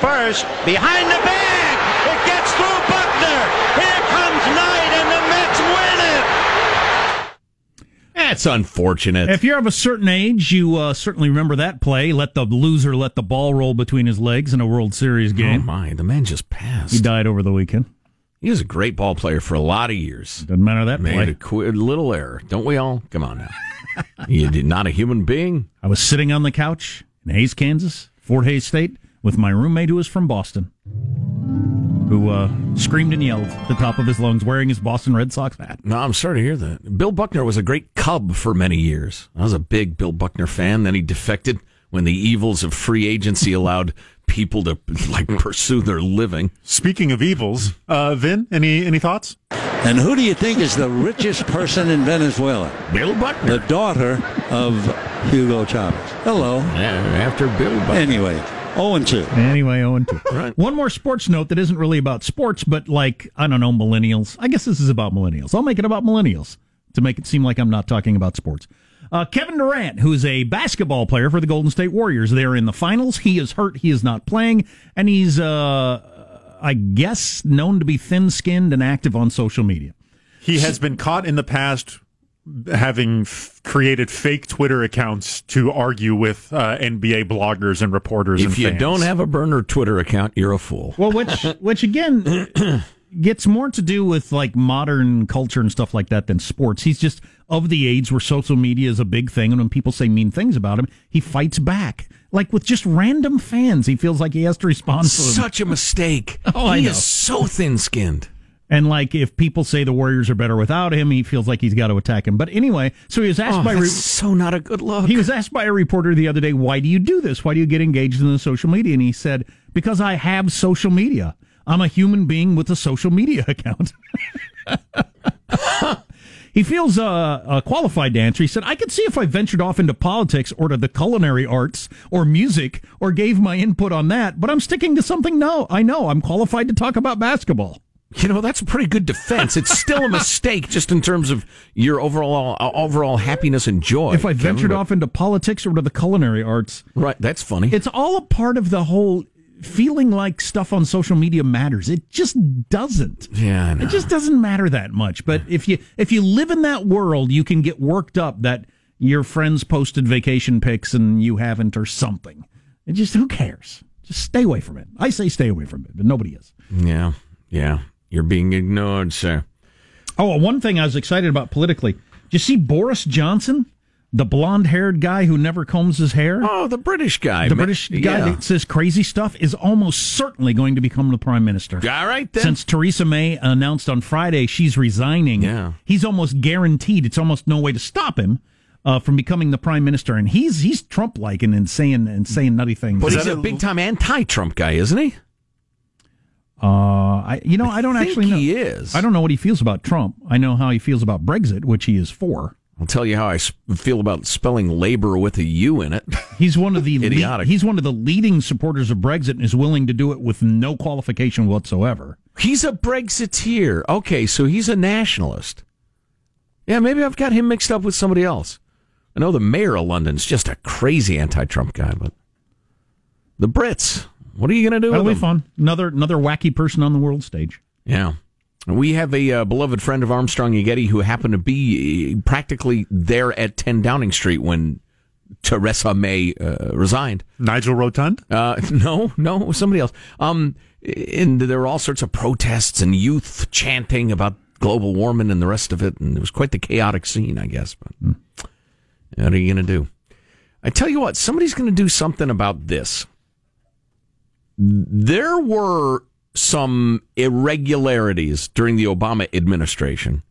first, behind the bag. It gets through Buckner. Here comes Knight, and the Mets win it. That's unfortunate. If you're of a certain age, you uh, certainly remember that play. Let the loser let the ball roll between his legs in a World Series game. oh game. my, the man just passed. he died over the weekend. He was a great ball player for a lot of years. Doesn't matter that Made play. a qu- little error, don't we all? Come on now. you did not a human being. I was sitting on the couch in Hays, Kansas, Fort Hays State, with my roommate who was from Boston, who uh, screamed and yelled at the top of his lungs wearing his Boston Red Sox hat. No, I'm sorry to hear that. Bill Buckner was a great Cub for many years. I was a big Bill Buckner fan. Then he defected when the evils of free agency allowed people to like pursue their living. Speaking of evils, uh, Vin, any any thoughts? And who do you think is the richest person in Venezuela? Bill Buckner. The daughter of Hugo Chavez. Hello. Yeah, after Bill Buckner. Anyway, 0 and 2. Anyway, 0 2. Right. One more sports note that isn't really about sports, but like, I don't know, millennials. I guess this is about millennials. I'll make it about millennials to make it seem like I'm not talking about sports. Uh, Kevin Durant, who's a basketball player for the Golden State Warriors, they're in the finals. He is hurt. He is not playing. And he's, uh, I guess, known to be thin skinned and active on social media. He has been caught in the past having f- created fake Twitter accounts to argue with uh, NBA bloggers and reporters. and If you fans. don't have a burner Twitter account, you're a fool. Well, which, which again, gets more to do with like modern culture and stuff like that than sports. He's just of the age where social media is a big thing, and when people say mean things about him, he fights back. Like with just random fans, he feels like he has to respond to them. Such a mistake. Oh, I he know. is so thin skinned. And like if people say the Warriors are better without him, he feels like he's got to attack him. But anyway, so he was asked Oh, by that's re- so not a good look. he was asked by a reporter the other day, "Why do you do this? Why do you get engaged in the social media?" And he said, "Because I have social media. I'm a human being with a social media account." he feels uh, uh, qualified to answer. He said, "I could see if I ventured off into politics or to the culinary arts or music or gave my input on that, but I'm sticking to something. No, I know I'm qualified to talk about basketball." You know, that's a pretty good defense. It's still a mistake just in terms of your overall uh, overall happiness and joy. If I Kevin, ventured but- off into politics or to the culinary arts, Right, that's funny. it's all a part of the whole feeling like stuff on social media matters. It just doesn't. yeah, I know. It just doesn't matter that much. But if you if you live in that world, you can get worked up that your friends posted vacation pics and you haven't or something. It just who cares? Just stay away from it. I say stay away from it, but nobody is. yeah, yeah. You're being ignored, sir. Oh, one thing I was excited about politically. Did you see Boris Johnson, the blonde haired guy who never combs his hair? Oh, the British guy. the Ma- British guy yeah. that says crazy stuff is almost certainly going to become the prime minister. All right, then. Since Theresa May announced on Friday she's resigning, Yeah. he's almost guaranteed. It's almost no way to stop him uh, from becoming the prime minister, and he's he's Trump like and, and saying and saying nutty things. But Was he's that a a- big time anti Trump guy, isn't he? Uh, I you know I don't actually know. he is. I don't know what he feels about Trump. I know how he feels about Brexit, which he is for. I'll tell you how I feel about spelling labor with a U in it. He's one of the le- Idiotic. he's one of the leading supporters of Brexit and is willing to do it with no qualification whatsoever. He's a Brexiteer. Okay, so he's a nationalist. Yeah, maybe I've got him mixed up with somebody else. I know the mayor of London's just a crazy anti-Trump guy, but the Brits, what are you going to do That'll with be them? fun. Another another wacky person on the world stage. Yeah. We have a uh, beloved friend of Armstrong and Getty who happened to be uh, practically there at 10 Downing Street when Theresa May uh, resigned. Nigel Rotund. Uh, no, no, somebody else. Um, and there were all sorts of protests and youth chanting about global warming and the rest of it, and it was quite the chaotic scene, I guess. But what are you going to do? I tell you what, somebody's going to do something about this. There were some irregularities during the Obama administration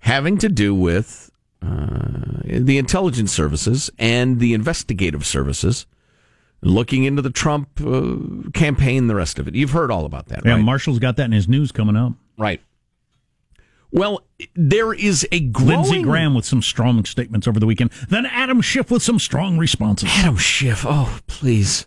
having to do with uh, the intelligence services and the investigative services looking into the Trump uh, campaign, the rest of it. You've heard all about that, Yeah, right? Marshall's got that in his news coming up. right. Well, there is a growing... Lindsey Graham with some strong statements over the weekend. Then Adam Schiff with some strong responses. Adam Schiff. Oh, please.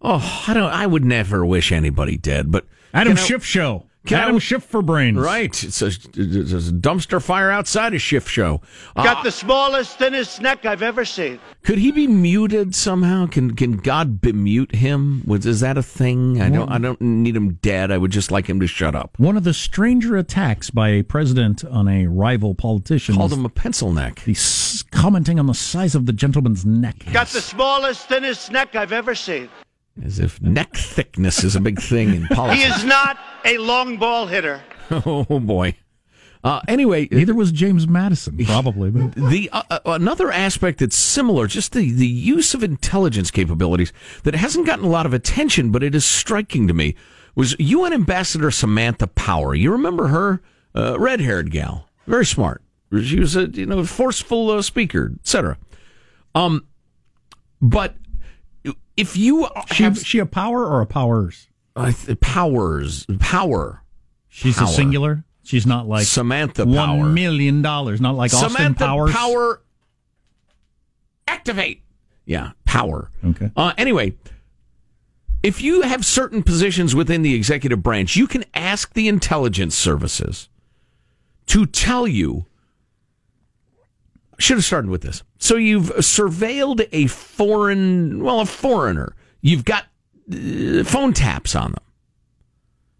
Oh, I don't. I would never wish anybody dead, but Adam can I- Schiff show. Adam Schiff for brains. Right. It's a, it's a dumpster fire outside a shift show. Uh, Got the smallest, thinnest neck I've ever seen. could he be muted somehow? Can can God bemute him? Was is that a thing? I don't I don't need him dead. I would just like him to shut up. One of the stranger attacks by a president on a rival politician Called him a pencil neck. the s- commenting on the size of the gentleman's neck. Got the smallest, thinnest neck I've ever seen. As if neck thickness is a big thing in politics. He is not a long ball hitter. oh boy. Uh, anyway, Neither was James Madison, probably. But the uh, uh, another aspect that's similar, just the, the use of intelligence capabilities that hasn't gotten a lot of attention, but it is striking to me, was UN Ambassador Samantha Power. You remember her, uh, red haired gal, very smart. She was a you know forceful uh, speaker, etc. Um, but if you she, have she a power or a powers? uh, powers, power, She's Power. a singular. She's not like Samantha Power, one million dollars. Not like Austin Samantha Powers. Power, activate. Yeah, power. Okay. Uh, anyway, if you have certain positions within the executive branch, you can ask the intelligence services to tell you. Should have started with this. So you've surveilled a foreign, well, a foreigner. You've got uh, phone taps on them,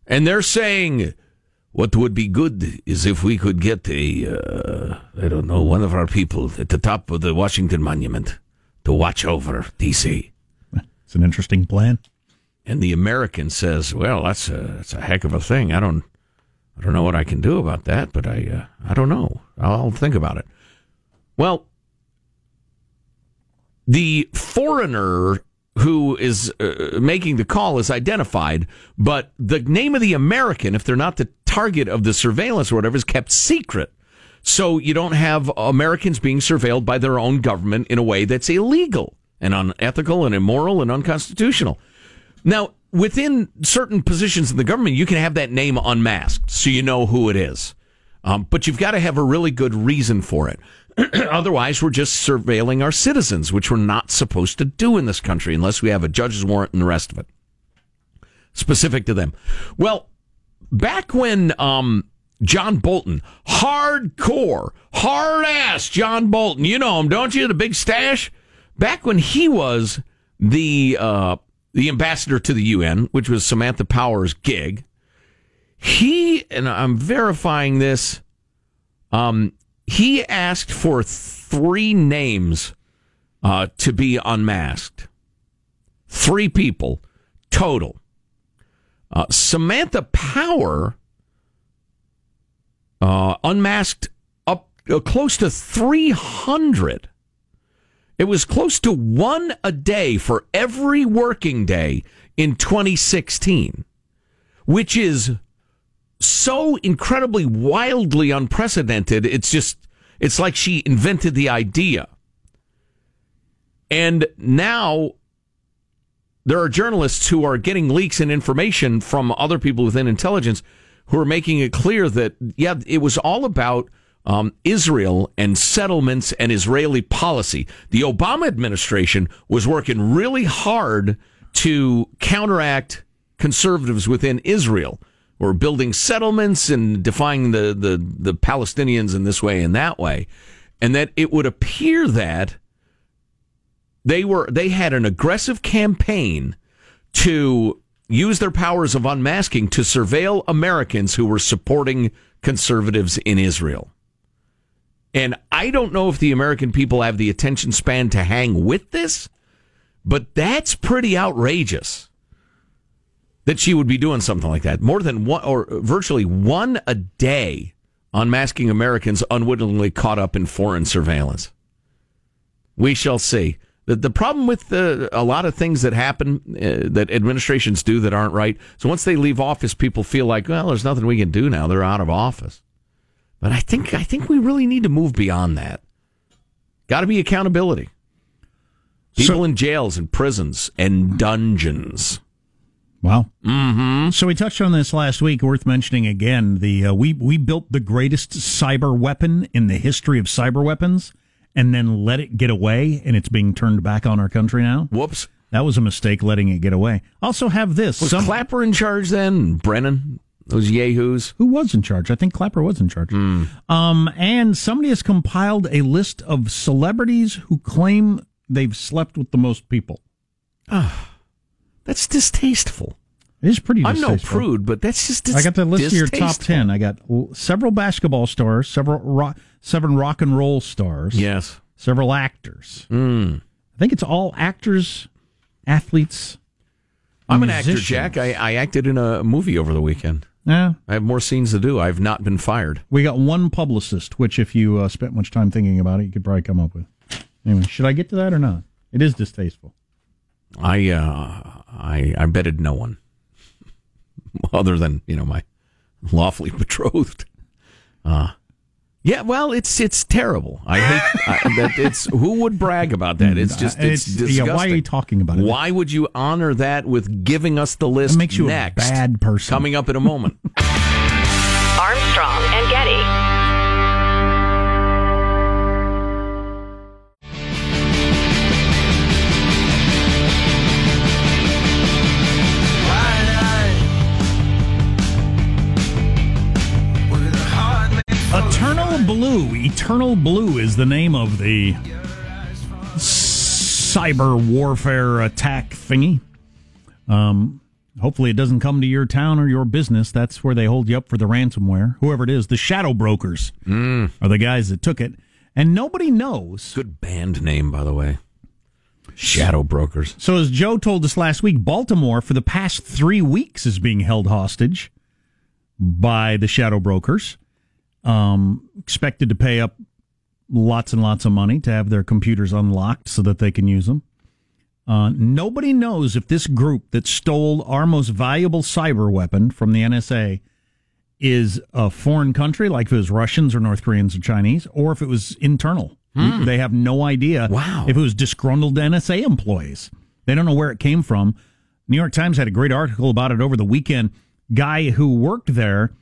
and they're saying, "What would be good is if we could get a, uh, I don't know, one of our people at the top of the Washington Monument to watch over D.C." It's an interesting plan. and the American says, "Well, that's a that's a heck of a thing. I don't I don't know what I can do about that, but I uh, I don't know. I'll, I'll think about it." Well, the foreigner who is uh, making the call is identified, but the name of the American, if they're not the target of the surveillance or whatever, is kept secret. So you don't have Americans being surveilled by their own government in a way that's illegal and unethical and immoral and unconstitutional. Now, within certain positions in the government, you can have that name unmasked so you know who it is. Um, but you've got to have a really good reason for it. Otherwise, we're just surveilling our citizens, which we're not supposed to do in this country unless we have a judge's warrant and the rest of it specific to them. Well, back when um, John Bolton, hardcore, hard ass John Bolton, you know him, don't you? The big stash. Back when he was the uh, the ambassador to the UN, which was Samantha Power's gig, he and I'm verifying this. Um, he asked for three names uh, to be unmasked. Three people total. Uh, Samantha Power uh, unmasked up uh, close to 300. It was close to one a day for every working day in 2016, which is so incredibly wildly unprecedented. It's just, it's like she invented the idea. And now there are journalists who are getting leaks and information from other people within intelligence who are making it clear that, yeah, it was all about um, Israel and settlements and Israeli policy. The Obama administration was working really hard to counteract conservatives within Israel who are building settlements and defying the, the, the Palestinians in this way and that way. And that it would appear that they were they had an aggressive campaign to use their powers of unmasking to surveil Americans who were supporting conservatives in Israel. And I don't know if the American people have the attention span to hang with this, but that's pretty outrageous that she would be doing something like that. More than one or virtually one a day unmasking Americans unwittingly caught up in foreign surveillance. We shall see. The, the problem with the, a lot of things that happen uh, that administrations do that aren't right. So once they leave office, people feel like, well, there's nothing we can do now. They're out of office. But I think I think we really need to move beyond that. Got to be accountability. People So- in jails and prisons and dungeons. Wow. Mm-hmm. So we touched on this last week. Worth mentioning again. The uh, we we built the greatest cyber weapon in the history of cyber weapons, and then let it get away, and it's being turned back on our country now. Whoops. That was a mistake, letting it get away. Also, have this. Was Some, Clapper in charge then? Brennan? Those yahoos. Who was in charge? I think Clapper was in charge. Um, and somebody has compiled a list of celebrities who claim they've slept with the most people. That's distasteful. It is pretty. I'm no prude, but that's just dis- I got the list of your top ten. I got l- several basketball stars, several rock, seven rock and roll stars, Yes. several actors. Mm. I think it's all actors, athletes. I'm an actor. Jack. I, I acted in a movie over the weekend. Yeah, I have more scenes to do. I've not been fired. we got one publicist, which if you uh, spent much time thinking about it, you could probably come up with. Anyway, should I get to that or not? It is distasteful. I uh, I I betted no one, other than you know my lawfully betrothed. Uh yeah, well, it's it's terrible. I hate I, that. It's who would brag about that? It's just it's, Uh, It's- disgusting. yeah, why are you talking about it? Why would you honor that with giving us the list? It makes you next, a bad person. Coming up in a moment. Armstrong Blue. EternalBlue is the name of the cyber warfare attack thingy. Um, hopefully, it doesn't come to your town or your business. That's where they hold you up for the ransomware. Whoever it is, the shadow brokers are the guys that took it, and nobody knows. Good band name, by the way. Shadow Brokers. So, as Joe told us last week, Baltimore for the past three weeks is being held hostage by the shadow brokers. Um, expected to pay up lots and lots of money to have their computers unlocked so that they can use them. Uh, nobody knows if this group that stole our most valuable cyber weapon from the NSA is a foreign country, like if it was Russians or North Koreans or Chinese, or if it was internal. They have no idea Wow. if it was disgruntled NSA employees. They don't know where it came from. New York Times had a great article about it over the weekend. Guy who worked there,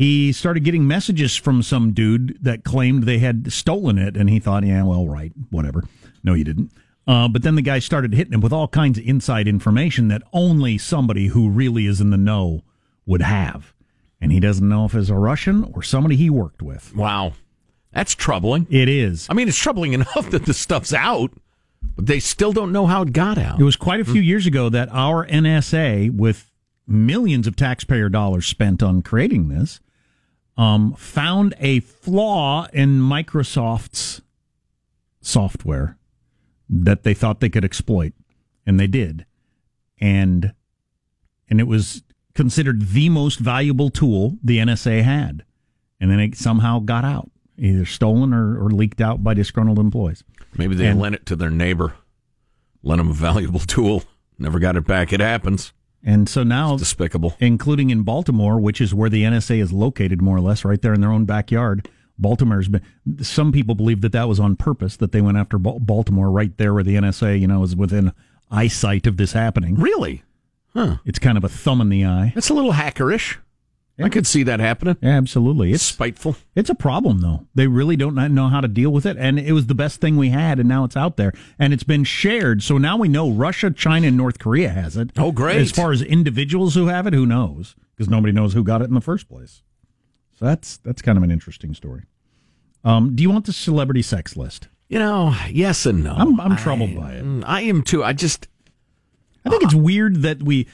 he started getting messages from some dude that claimed they had stolen it, and he thought, yeah, well, right, whatever. No, you didn't. Uh, but then the guy started hitting him with all kinds of inside information that only somebody who really is in the know would have. And he doesn't know if it's a Russian or somebody he worked with. Wow, that's troubling. It is. I mean, it's troubling enough that the stuff's out, but they still don't know how it got out. It was quite a few years ago that our NSA, with millions of taxpayer dollars spent on creating this, um, found a flaw in Microsoft's software that they thought they could exploit, and they did, and and it was considered the most valuable tool the NSA had, and then it somehow got out, either stolen or, or leaked out by disgruntled employees. Maybe they And- lent it to their neighbor, lent them a valuable tool, never got it back. It happens. And so now Despicable. including in Baltimore, which is where the NSA is located, more or less, right there in their own backyard. Baltimore's been. Some people believe that that was on purpose, that they went after Baltimore right there where the NSA, you know, is within eyesight of this happening. Really? Huh. It's kind of a thumb in the eye. It's a little hackerish. I could see that happening. Yeah, absolutely. It's spiteful. it's a problem though. They really don't know how to deal with it, and it was the best thing we had, and now it's out there, and it's been shared. So now we know Russia, China, and North Korea has it. Oh, great. As far as individuals who have it, who knows? Because nobody knows who got it in the first place. So that's that's kind of an interesting story. Um, do you want the celebrity sex list? You know, yes and no. I'm I'm troubled by it. Mm, I am too. I just I think it's weird that we.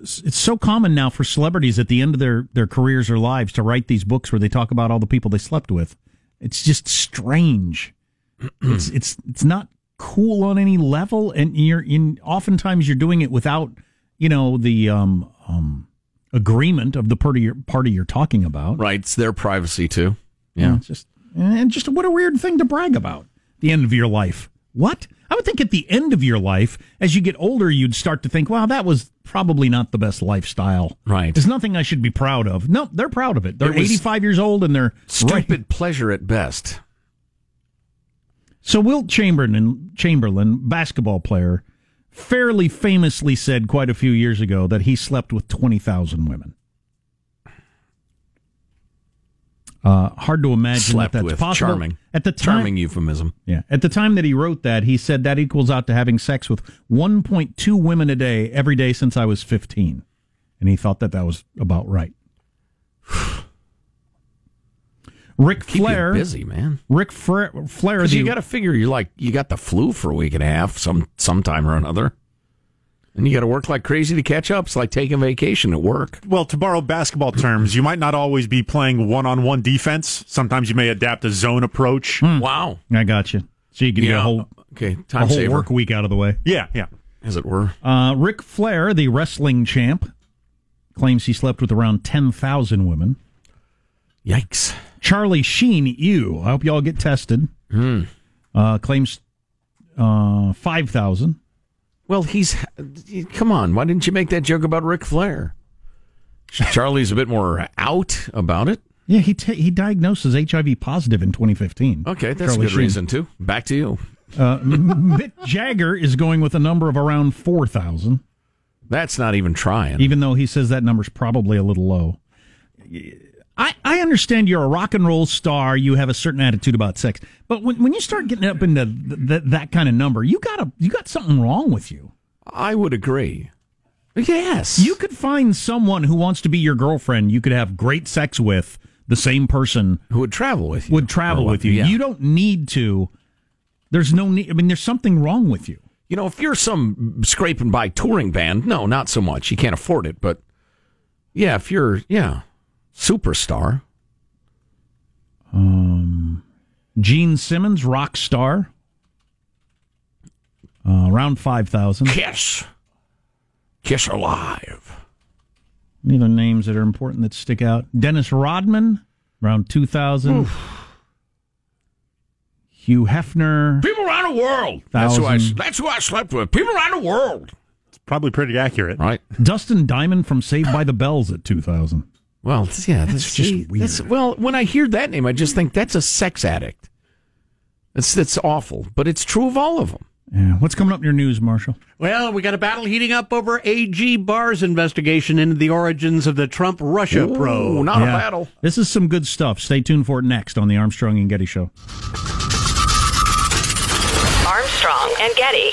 It's so common now for celebrities at the end of their, their careers or lives to write these books where they talk about all the people they slept with. It's just strange. it's it's it's not cool on any level, and you're in. Oftentimes, you're doing it without you know the um um agreement of the party you're, party you're talking about. right. It's their privacy too. Yeah. it's just and just what a weird thing to brag about. The end of your life. What? I would think at the end of your life, as you get older, you'd start to think, "Wow, that was probably not the best lifestyle." Right. There's nothing I should be proud of. No, they're proud of it. They're It 85 years old and they're Stupid right. pleasure at best. So Wilt Chamberlain, Chamberlain, basketball player, fairly famously said quite a few years ago that he slept with 20,000 women. Uh, hard to imagine that that's with. possible. Charming. At the time, charming euphemism. Yeah. At the time that he wrote that, he said that equals out to having sex with 1.2 women a day every day since I was 15, and he thought that that was about right. Ric Flair, busy man. Rick Fra- Flair, you got to figure you're like you got the flu for a week and a half, some sometime or another and you got to work like crazy to catch up. It's like taking vacation at work. Well, to borrow basketball terms, you might not always be playing one on one defense. Sometimes you may adapt a zone approach. Wow. I got you. So you can get a whole okay a time whole saver, work week out of the way. Yeah, yeah. as it were. Uh, Ric Flair, the wrestling champ, claims he slept with around ten thousand women. Yikes. Charlie Sheen, you. I hope y'all get tested. Uh, claims uh, five thousand. Well, he's come on. Why didn't you make that joke about Ric Flair? Charlie's a bit more out about it. Yeah, he t- he diagnosed as HIV positive in 2015. Okay, that's Charlie a good Sheen. reason too. Back to you. Uh, Mick Jagger is going with a number of around four thousand, That's not even trying. even though he says that number's probably a little low. I, I understand you're a rock and roll star. You have a certain attitude about sex, but when, when you start getting up into th- th- that kind of number, you got a you got something wrong with you. I would agree. Yes. You could find someone who wants to be your girlfriend. You could have great sex with the same person who would travel with you? would travel with you. yeah. You don't need to. There's no need. I mean, there's something wrong with you. You know, if you're some scraping by touring band, no, not so much. You can't afford it, but yeah, if you're yeah, superstar. Gene Simmons, rock star, uh, around five thousand. Kiss. Kiss alive. Any other names that are important that stick out? Dennis Rodman, around two thousand. Hugh Hefner, People around the world. That's who I that's who I slept with. People around the world. It's probably pretty accurate. Right. Dustin Diamond from Saved by the Bells at two thousand. Well, yeah, that's, just weird. that's- well, when I hear that name, I just think that's a sex addict. That's that's awful, but it's true of all of them. Yeah. What's coming up in your news, Marshall? Well, we got a battle heating up over AG Barr's investigation into the origins of the Trump Russia Ooh, probe. not Yeah. a battle. This is some good stuff. Stay tuned for it next on the Armstrong and Getty Show. Armstrong and Getty.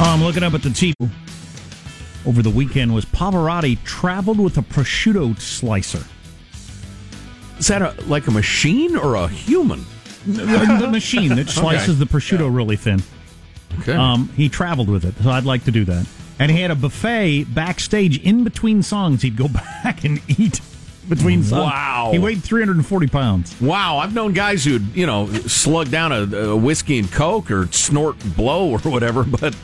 Oh, I'm looking up at the TV. Over the weekend was Pavarotti traveled with a prosciutto slicer. Is that a, like a machine or a human? the machine that slices the prosciutto really thin. Okay. Um, he traveled with it, so I'd like to do that. And he had a buffet backstage in between songs. He'd go back and eat between songs. Wow. He weighed 340 pounds. wow, I've known guys who'd, you know, slug down a, a whiskey and coke or snort blow or whatever, but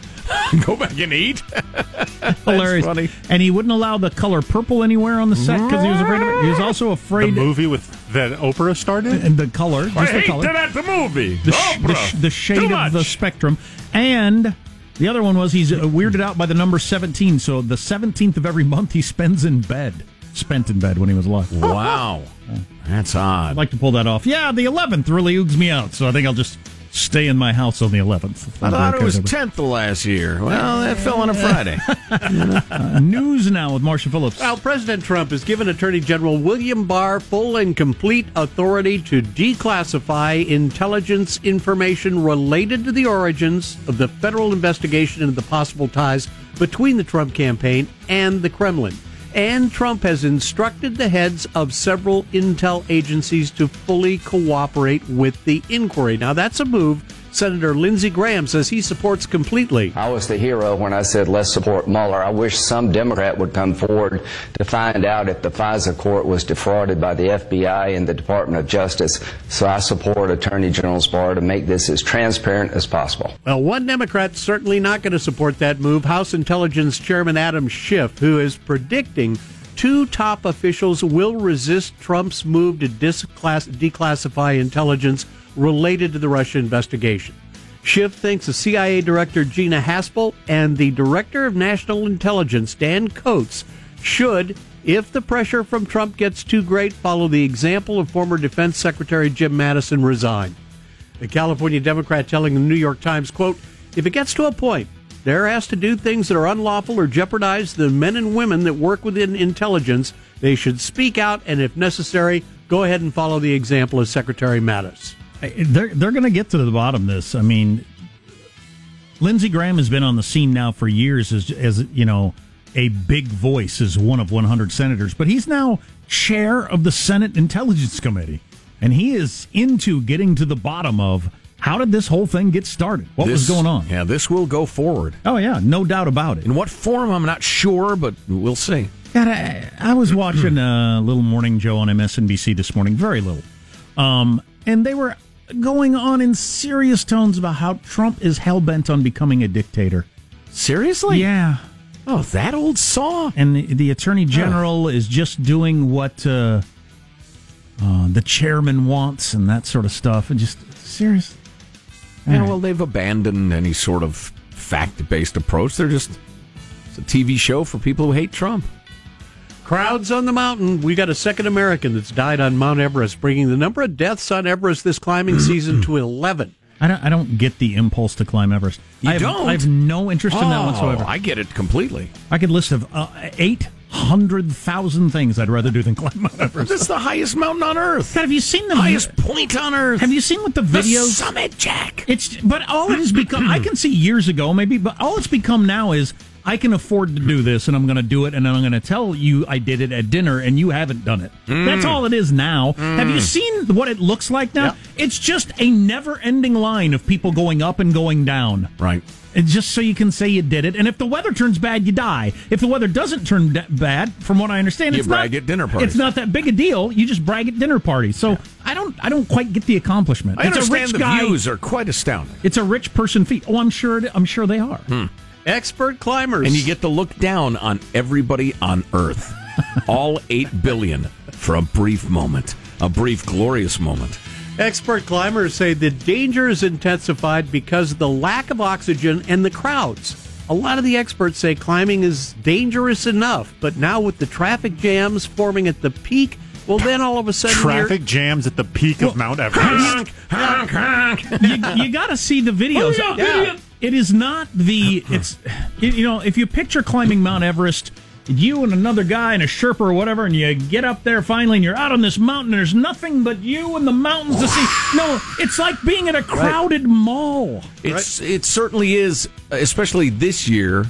go back and eat. Hilarious. funny. And he wouldn't allow the color purple anywhere on the set because he was afraid of it. He was also afraid. The afraid movie with that Oprah started. and the color, just the color. at the movie. the, sh- the, sh- the shade of the spectrum. And the other one was he's uh, weirded out by the number 17. So the 17th of every month he spends in bed. Spent in bed when he was alive. Wow. That's odd. I'd like to pull that off. Yeah, the 11th really oogs me out. So I think I'll just stay in my house on the 11th. I thought it was 10th the last year. Well, that fell on a Friday. News now with Marshall Phillips. Well, President Trump has given Attorney General William Barr full and complete authority to declassify intelligence information related to the origins of the federal investigation into the possible ties between the Trump campaign and the Kremlin. And Trump has instructed the heads of several intel agencies to fully cooperate with the inquiry. Now, that's a move Senator Lindsey Graham says he supports completely. I was the hero when I said let's support Mueller. I wish some Democrat would come forward to find out if the FISA court was defrauded by the FBI and the Department of Justice. So I support Attorney General's Barr to make this as transparent as possible. Well, one Democrat's certainly not going to support that move. House Intelligence Chairman Adam Schiff, who is predicting two top officials will resist Trump's move to disclass- declassify intelligence related to the Russia investigation. Schiff thinks the CIA Director Gina Haspel and the Director of National Intelligence Dan Coats should If the pressure from Trump gets too great, follow the example of former Defense Secretary Jim Mattis resign. The California Democrat telling the New York Times, quote, if it gets to a point they're asked to do things that are unlawful or jeopardize the men and women that work within intelligence, they should speak out and, if necessary, go ahead and follow the example of Secretary Mattis. They're they're going to get to the bottom of this. I mean, Lindsey Graham has been on the scene now for years as as you know a big voice as one of 100 senators, but he's now chair of the Senate Intelligence Committee, and he is into getting to the bottom of how did this whole thing get started? What This- was going on? Yeah, this will go forward. Oh yeah, no doubt about it. In what form, I'm not sure, but we'll see. God, I, I was watching a little morning Joe on MSNBC this morning, very little, um, and they were going on in serious tones about how Trump is hell bent on becoming a dictator. Seriously? Yeah, Oh, that old saw. and the, the attorney general is just doing what uh, uh, the chairman wants and that sort of stuff, and just serious. Yeah, well, they've abandoned any sort of fact based approach. They're just it's a TV show for people who hate Trump. Crowds on the mountain. We got a second American that's died on Mount Everest, bringing the number of deaths on Everest this climbing season to 11. I don't, I don't get the impulse to climb Everest. You I have, don't? I have no interest in that whatsoever. Oh, I get it completely. I could list of uh, eight hundred thousand things I'd rather do than climb Mount Everest. That's the highest mountain on earth. God, have you seen the highest point on earth. Have you seen what the the videos? summit, Jack? It's but all it has become. I can see years ago, maybe, but all it's become now is I can afford to do this, and I'm going to do it, and I'm going to tell you I did it at dinner, and you haven't done it. Mm. That's all it is now. Have you mm. seen what it looks like now? Yeah. It's just a never-ending line of people going up and going down. Right. It's just so you can say you did it. And if the weather turns bad, you die. If the weather doesn't turn da- bad, from what I understand, You it's brag not, at dinner parties. It's not that big a deal. You just brag at dinner parties. So I don't, I don't quite get the accomplishment. I it's a understand rich the guy. views are quite astounding. It's a rich person feat. Oh, I'm sure. It, I'm sure they are. Hmm. Expert climbers. And you get to look down on everybody on Earth. All 8 billion for a brief moment. A brief, glorious moment. Expert climbers say the danger is intensified because of the lack of oxygen and the crowds. A lot of the experts say climbing is dangerous enough, but now with the traffic jams forming at the peak, well, then all of a sudden you're- Traffic jams at the peak of Mount Everest. honk honk you, you got to see the videos. Oh, yeah. It is not the. It's you know if you picture climbing Mount Everest. You and another guy and a Sherpa or whatever, and you get up there finally, and you're out on this mountain. And there's nothing but you and the mountains to see. No, it's like being at a crowded mall. It's it certainly is, especially this year,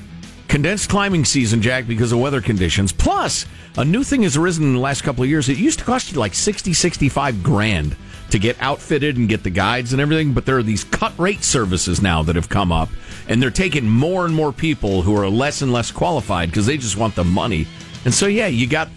condensed climbing season, Jack, because of weather conditions. Plus, a new thing has arisen in the last couple of years. It used to cost you like 60, 65 grand to get outfitted and get the guides and everything, but there are these cut rate services now that have come up, and they're taking more and more people who are less and less qualified because they just want the money. And so, yeah, you got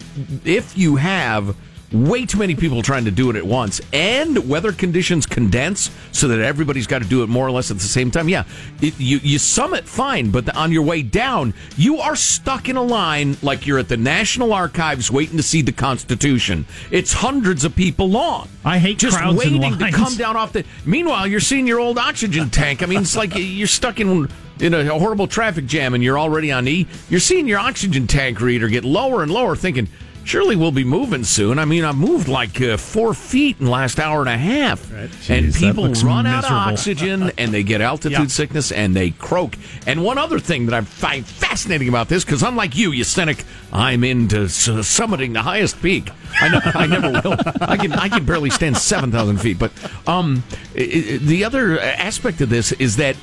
if you have way too many people trying to do it at once. And weather conditions condense so that everybody's got to do it more or less at the same time. Yeah it, you, you summit fine but on your way down you are stuck in a line like you're at the national archives waiting to see the constitution. It's hundreds of people long. I hate just crowds waiting to come down off the meanwhile you're seeing your old oxygen tank i mean it's like you're stuck in in a horrible traffic jam and you're already on E, you're seeing your oxygen tank reader get lower and lower, thinking, surely we'll be moving soon. I mean, I moved like uh, four feet in the last hour and a half. and Jeez, that people run out of oxygen and they get altitude Yeah. sickness and they croak. And one other thing that I find fascinating about this, because unlike you, you cynic, I'm into summiting the highest peak. I know I never will. I can I can barely stand seven thousand feet. But um, the other aspect of this is that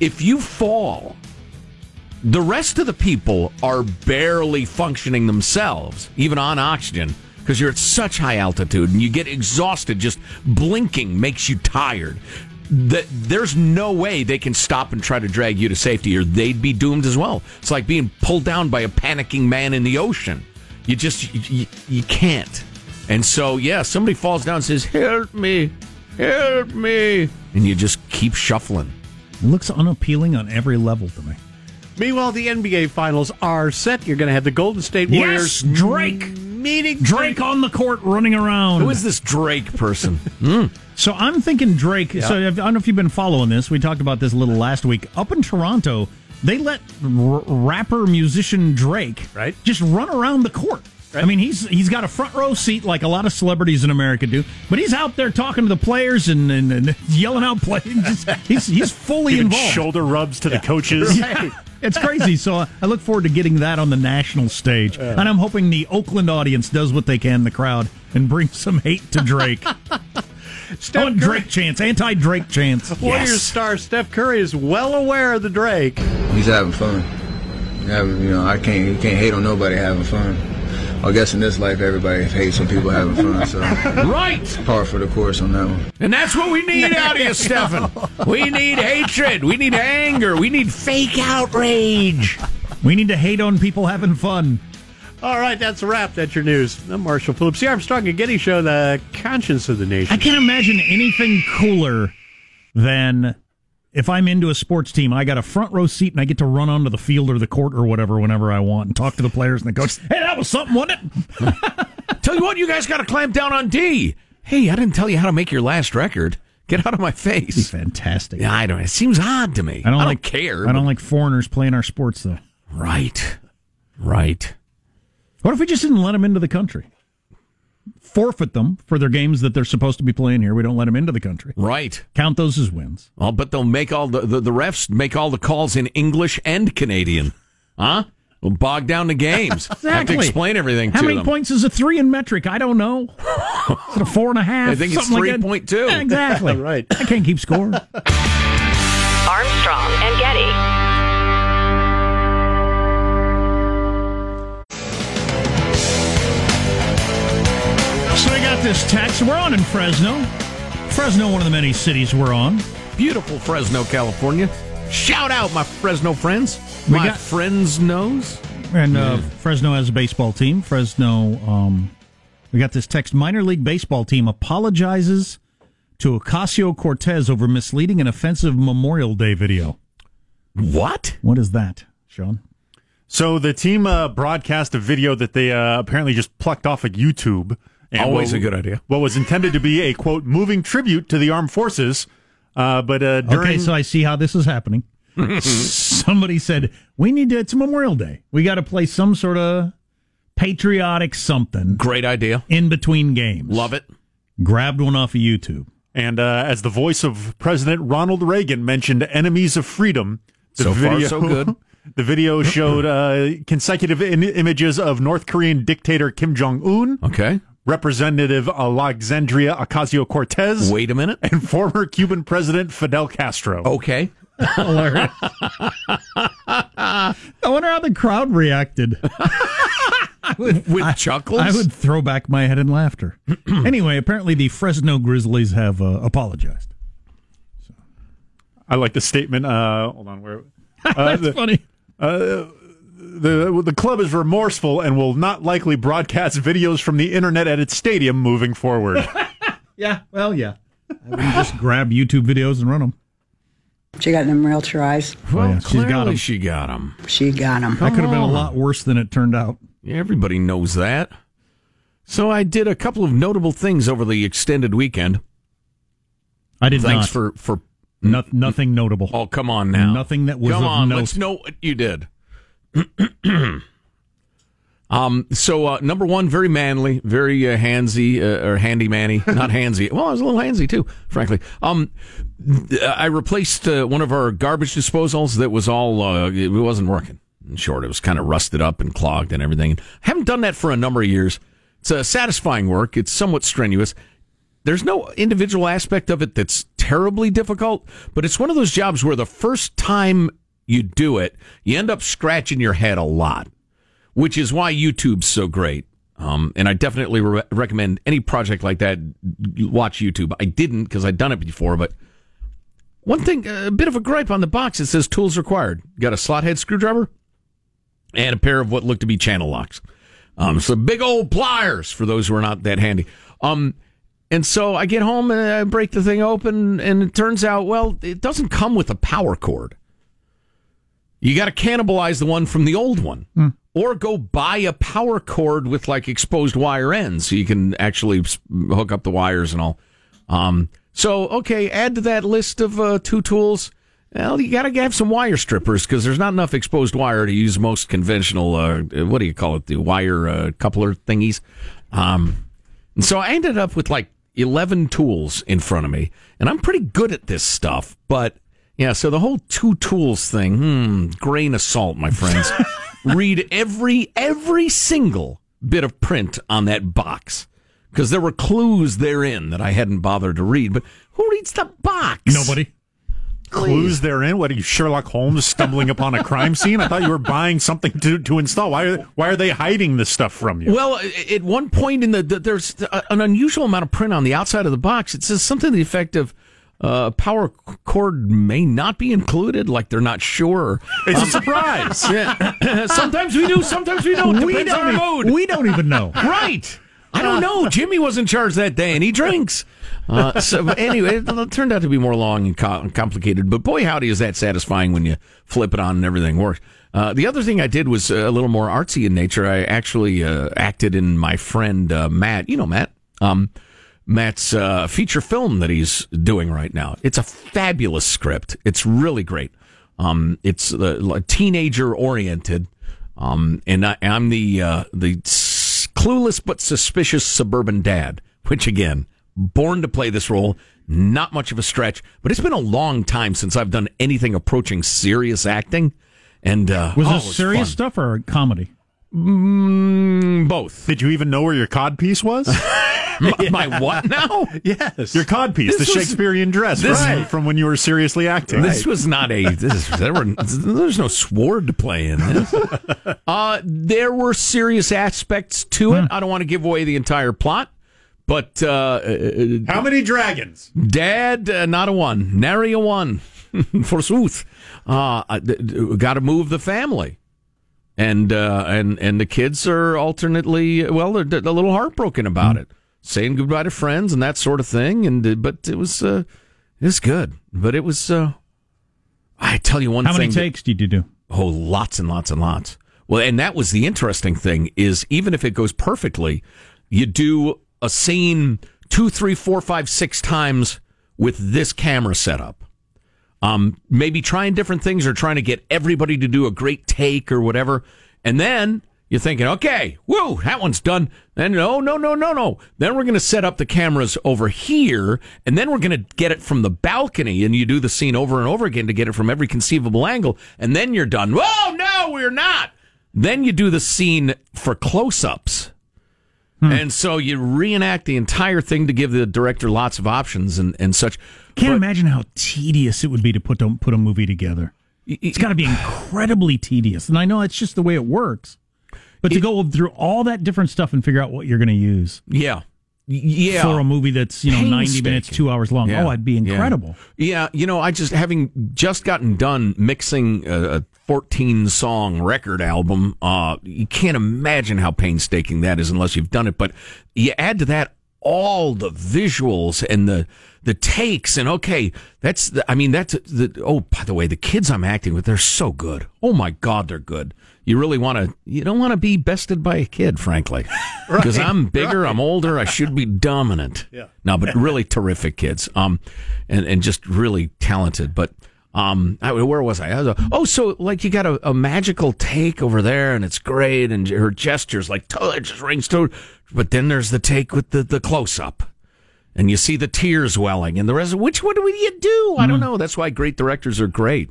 if you fall, the rest of the people are barely functioning themselves, even on oxygen, because you're at such high altitude and you get exhausted. Just blinking makes you tired. That there's no way they can stop and try to drag you to safety, or they'd be doomed as well. It's like being pulled down by a panicking man in the ocean. You just you, you can't. And so, yeah, somebody falls down and says, "Help me, help me," and you just keep shuffling. It looks unappealing on every level to me. Meanwhile, the NBA Finals are set. You're going to have the Golden State Warriors. Yes, Warriors Drake. meeting Drake on the court running around. Who is this Drake person? Hmm. So I'm thinking Drake. So I don't know if you've been following this. We talked about this a little last week. Up in Toronto, they let r- rapper musician Drake Right. just run around the court. I mean, he's he's got a front row seat like a lot of celebrities in America do, but he's out there talking to the players and, and, and yelling out plays. He's he's fully Giving involved. shoulder rubs to the coaches. Yeah. It's crazy. So uh, I look forward to getting that on the national stage. And I'm hoping the Oakland audience does what they can the crowd and bring some hate to Drake. I want Drake chance, anti Drake chance. Warriors star Steph Curry is well aware of the Drake. He's having fun. Having, you know, I can't you can't hate on nobody having fun. I guess in this life, everybody hates when people having fun. So Right. par for the course on that one. And that's what we need out of you, Stefan. We need hatred. We need anger. We need fake outrage. We need to hate on people having fun. All right, that's a wrap. That's your news. I'm Marshall Phillips, the Armstrong and Getty Show, the conscience of the nation. I can't imagine anything cooler than if I'm into a sports team, I got a front row seat and I get to run onto the field or the court or whatever whenever I want and talk to the players and the coach. Hey, that was something, wasn't it? Tell you what, you guys got to clamp down on D. Hey, I didn't tell you how to make your last record. Get out of my face. Fantastic. Yeah, I don't. It seems odd to me. I don't, like care. I don't like foreigners playing our sports though. Right. Right. What if we just didn't let them into the country? Forfeit them for their games that they're supposed to be playing here. We don't let them into the country. Right. Count those as wins. Well, but they'll make all the, the, the refs make all the calls in English and Canadian. Huh? We'll bog down the games. Have to explain everything How to many them. points is a three in metric? I don't know. Is it a four and a half? I think it's Something like 3.2. Yeah, exactly. Right. I can't keep score. I got this text. We're on in Fresno. Fresno, one of the many cities we're on. Beautiful Fresno, California. Shout out my Fresno friends. We my got- friends knows. And uh, Fresno has a baseball team. Fresno, um, we got this text. Minor league baseball team apologizes to Ocasio Cortez over misleading and offensive Memorial Day video. What? What is that, Sean? So the team uh, broadcast a video that they uh, apparently just plucked off of YouTube. And Always what- a good idea. What was intended to be a quote moving tribute to the armed forces, uh, but uh, during Okay, so I see how this is happening. Somebody said we need to. It's Memorial Day. We got to play some sort of patriotic something Great idea. in between games. Love it. Grabbed one off of YouTube. and uh, as the voice of President Ronald Reagan mentioned, "enemies of freedom." The So far, so good. The video showed uh, consecutive in- images of North Korean dictator Kim Jong Un, Okay. Representative Alexandria Ocasio Cortez, Wait a minute. and former Cuban President Fidel Castro. Okay. Hilarious. I wonder how the crowd reacted. With chuckles? I would throw back my head in laughter. anyway, apparently the Fresno Grizzlies have uh, apologized. I like the statement. Uh, hold on, where uh, That's the, funny. The the club is remorseful and will not likely broadcast videos from the internet at its stadium moving forward. Yeah, well, yeah. I wouldn't just grab YouTube videos and run them. She got them real tries. well, oh, yeah, she's got them. she got him. She got them. That could have been a lot worse than it turned out. Everybody knows that. So I did a couple of notable things over the extended weekend. I did Thanks not. for for. No, nothing notable. Oh, come on now. Nothing that was Come of on, note. let's know what you did. um. So uh, number one, very manly, very uh, handsy uh, or handy manny, not handsy. Well, I was a little handsy too, frankly. Um, I replaced uh, one of our garbage disposals that was all uh, it wasn't working. In short, it was kind of rusted up and clogged and everything. And I haven't done that for a number of years. It's a satisfying work. It's somewhat strenuous there's no individual aspect of it that's terribly difficult, but it's one of those jobs where the first time you do it, you end up scratching your head a lot, which is why YouTube's so great. Um, and I definitely re- recommend any project like that, watch YouTube. I didn't because I'd done it before, but one thing, a bit of a gripe on the box, it says tools required. Got a slot head screwdriver and a pair of what look to be channel locks. Um, so big old pliers for those who are not that handy. Um, and so I get home and I break the thing open, and it turns out, well, it doesn't come with a power cord. You got to cannibalize the one from the old one, or go buy a power cord with like exposed wire ends, so you can actually hook up the wires and all. Um, so okay, add to that list of uh, two tools Well, you got to have some wire strippers because there's not enough exposed wire to use most conventional. Uh, what do you call it? The wire uh, coupler thingies. Um, and so I ended up with like 11 tools in front of me, and I'm pretty good at this stuff. But yeah, so the whole two tools thing, hmm, grain of salt, my friends. Read every every single bit of print on that box because there were clues therein that I hadn't bothered to read. But who reads the box? Nobody. Clues therein. What are you, Sherlock Holmes, stumbling upon a crime scene? I thought you were buying something to, to install. Why are why are they hiding this stuff from you? Well, at one point in the, the there's an unusual amount of print on the outside of the box. It says something to the effect of uh, power cord may not be included, like they're not sure. It's a surprise. Yeah. sometimes we do, sometimes we don't. We Depends on don't, our e- mood. we don't even know. Right. I don't know. Jimmy was in charge that day, and he drinks. Uh, so anyway, it, it turned out to be more long and co- complicated. But boy, howdy, is that satisfying when you flip it on and everything works. Uh, the other thing I did was a little more artsy in nature. I actually uh, acted in my friend uh, Matt. You know Matt. Um, Matt's uh, feature film that he's doing right now. It's a fabulous script. It's really great. Um, it's uh, teenager oriented, um, and I, I'm the uh, the s- clueless but suspicious suburban dad. Which again, born to play this role. Not much of a stretch, but it's been a long time since I've done anything approaching serious acting. And uh, Was oh, this it serious fun. stuff or comedy? Mm, both. Did you even know where your cod piece was? my, my what now? yes, your codpiece, This the was- Shakespearean dress, this- from, from when you were seriously acting. This was not a. This, there were, there's no sword to play in this. Uh, there were serious aspects to it. I don't want to give away the entire plot, but uh, How many dragons? Dad, uh, not a one, nary a one, forsooth. Uh, Got to move the family, and uh, and and the kids are alternately well, they're, they're a little heartbroken about it, saying goodbye to friends and that sort of thing. And uh, but it was uh, it was good, but it was. Uh, I tell you one How thing. many that- takes did you do? Oh, lots and lots and lots. Well, and that was the interesting thing is even if it goes perfectly, you do a scene two, three, four, five, six times with this camera setup. Um, maybe trying different things or trying to get everybody to do a great take or whatever. And then you're thinking, okay, whoa, that one's done. Then no, no, no, no, no. Then we're going to set up the cameras over here, and then we're going to get it from the balcony, and you do the scene over and over again to get it from every conceivable angle, and then you're done. Whoa, no, we're not. Then you do the scene for close-ups. Hmm. And so you reenact the entire thing to give the director lots of options and, and such. Can't But- imagine how tedious it would be to put to put a movie together. It's got to be incredibly tedious, and I know it's just the way it works. But to go through all that different stuff and figure out what you're going to use, Yeah. Yeah. for a movie that's you know ninety minutes, two hours long, Yeah. oh, I'd be Yeah. incredible. Yeah, you know, I just having just gotten done mixing a, a 14 song record album. Uh, you can't imagine how painstaking that is unless you've done it. But you add to that all the visuals and the the takes and okay, that's the, I mean that's the oh by the way, the kids I'm acting with they're so good. Oh my god, they're good. You really want to you don't want to be bested by a kid, frankly, because I'm bigger, I'm older, I should be dominant. Yeah. No, but really terrific kids. Um, and and just really talented. But um, I, where was I? I was, oh, so like you got a, a magical take over there, and it's great, and her gestures like to- it just rings true. But then there's the take with the the close up. And you see the tears welling, and the rest. Which what do you do? I don't know. That's why great directors are great.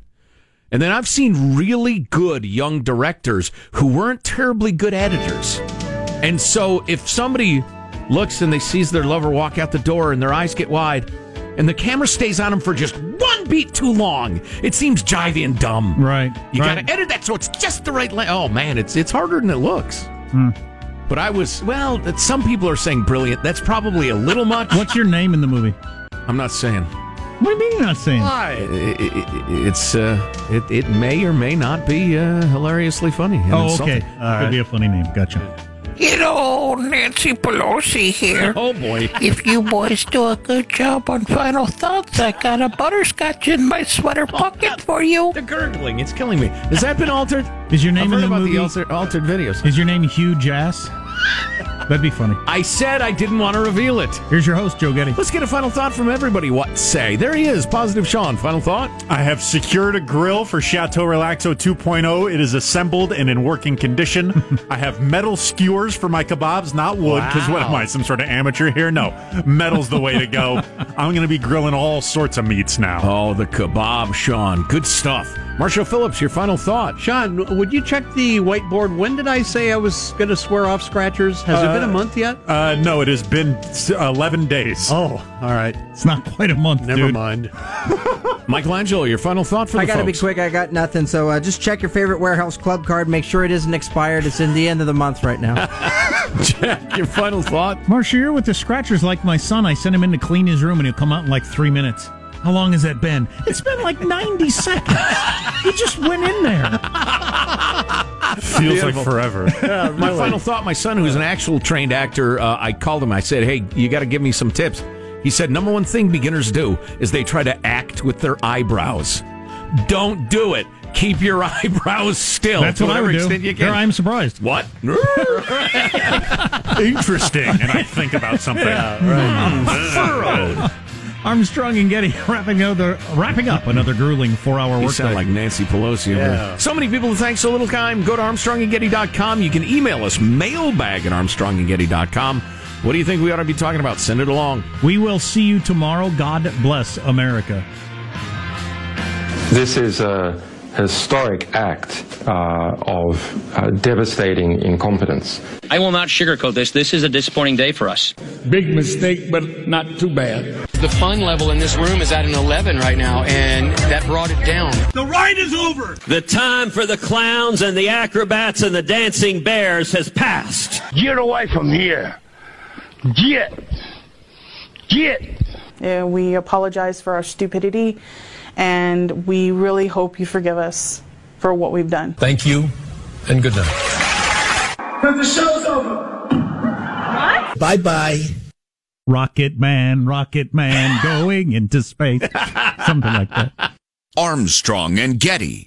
And then I've seen really good young directors who weren't terribly good editors. And so if somebody looks and they sees their lover walk out the door and their eyes get wide and the camera stays on them for just one beat too long, it seems jivey and dumb. Right. You right. got to edit that so it's just the right length. Oh man, it's it's harder than it looks. Hmm. But I was well. Some people are saying brilliant. That's probably a little much. What's your name in the movie? I'm not saying. What do you mean you're not saying? It, it, it- it's uh, it it may or may not be uh, hilariously funny. and Oh, insulting. okay. Could be a funny name. Gotcha. You know, Nancy Pelosi here. Oh boy. If you boys do a good job on Final Thoughts, I got a butterscotch in my sweater pocket for you. The gurgling, it's killing me. Has that been altered? Is your I've name heard in the about movie? the altered, altered videos. Is your name Hugh Jass? That'd be funny. I said I didn't want to reveal it. Here's your host, Joe Getty. Let's get a final thought from everybody. What say? There he is, Positive Sean. Final thought? I have secured a grill for Chateau Relaxo 2.0. It is assembled and in working condition. I have metal skewers for my kebabs, not wood, because what am I, some sort of amateur here? No, metal's the way to go. I'm going to be grilling all sorts of meats now. Oh, the kebab, Sean. Good stuff. Marshall Phillips, your final thought. Sean, would you check the whiteboard? When did I say I was going to swear off scratchers? Has it been a month yet? Uh, no, it has been 11 days. Oh, all right. It's not quite a month, Never dude. mind. Michelangelo, your final thought for the I gotta folks. be quick. I got nothing. So uh, just check your favorite warehouse club card. Make sure it isn't expired. It's in the end of the month right now. Jack, your final thought? Marshall, you're with the scratchers like my son. I sent him in to clean his room and he'll come out in like three minutes. How long has that been? It's been like 90 seconds. He just went in there. Feels like forever. Yeah, my final thought my son, who's an actual trained actor, uh, I called him. I said, Hey, you got to give me some tips. He said, Number one thing beginners do is they try to act with their eyebrows. Don't do it. Keep your eyebrows still. That's what I whatever would do. extent you Here. I am surprised. What? Interesting. And I think about something. Furrowed. Armstrong and Getty wrapping another wrapping up another grueling four hour You workday. sound like Nancy Pelosi. over there. So many people to thank so little time. Go to ArmstrongandGetty.com. You can email us, mailbag at ArmstrongandGetty.com. What do you think we ought to be talking about? Send it along. we will see you tomorrow. God bless America. This is a historic act uh, of uh, devastating incompetence. I will not sugarcoat this. This is a disappointing day for us. Big mistake, but not too bad. The fun level in this room is at an 11 right now, and that brought it down. The ride is over. The time for the clowns and the acrobats and the dancing bears has passed. Get away from here. Get. Get. Uh, we apologize for our stupidity, and we really hope you forgive us for what we've done. Thank you, and good night. Because the show's over. What? Bye bye. Rocket Man, Rocket Man going into space. Something like that. Armstrong and Getty.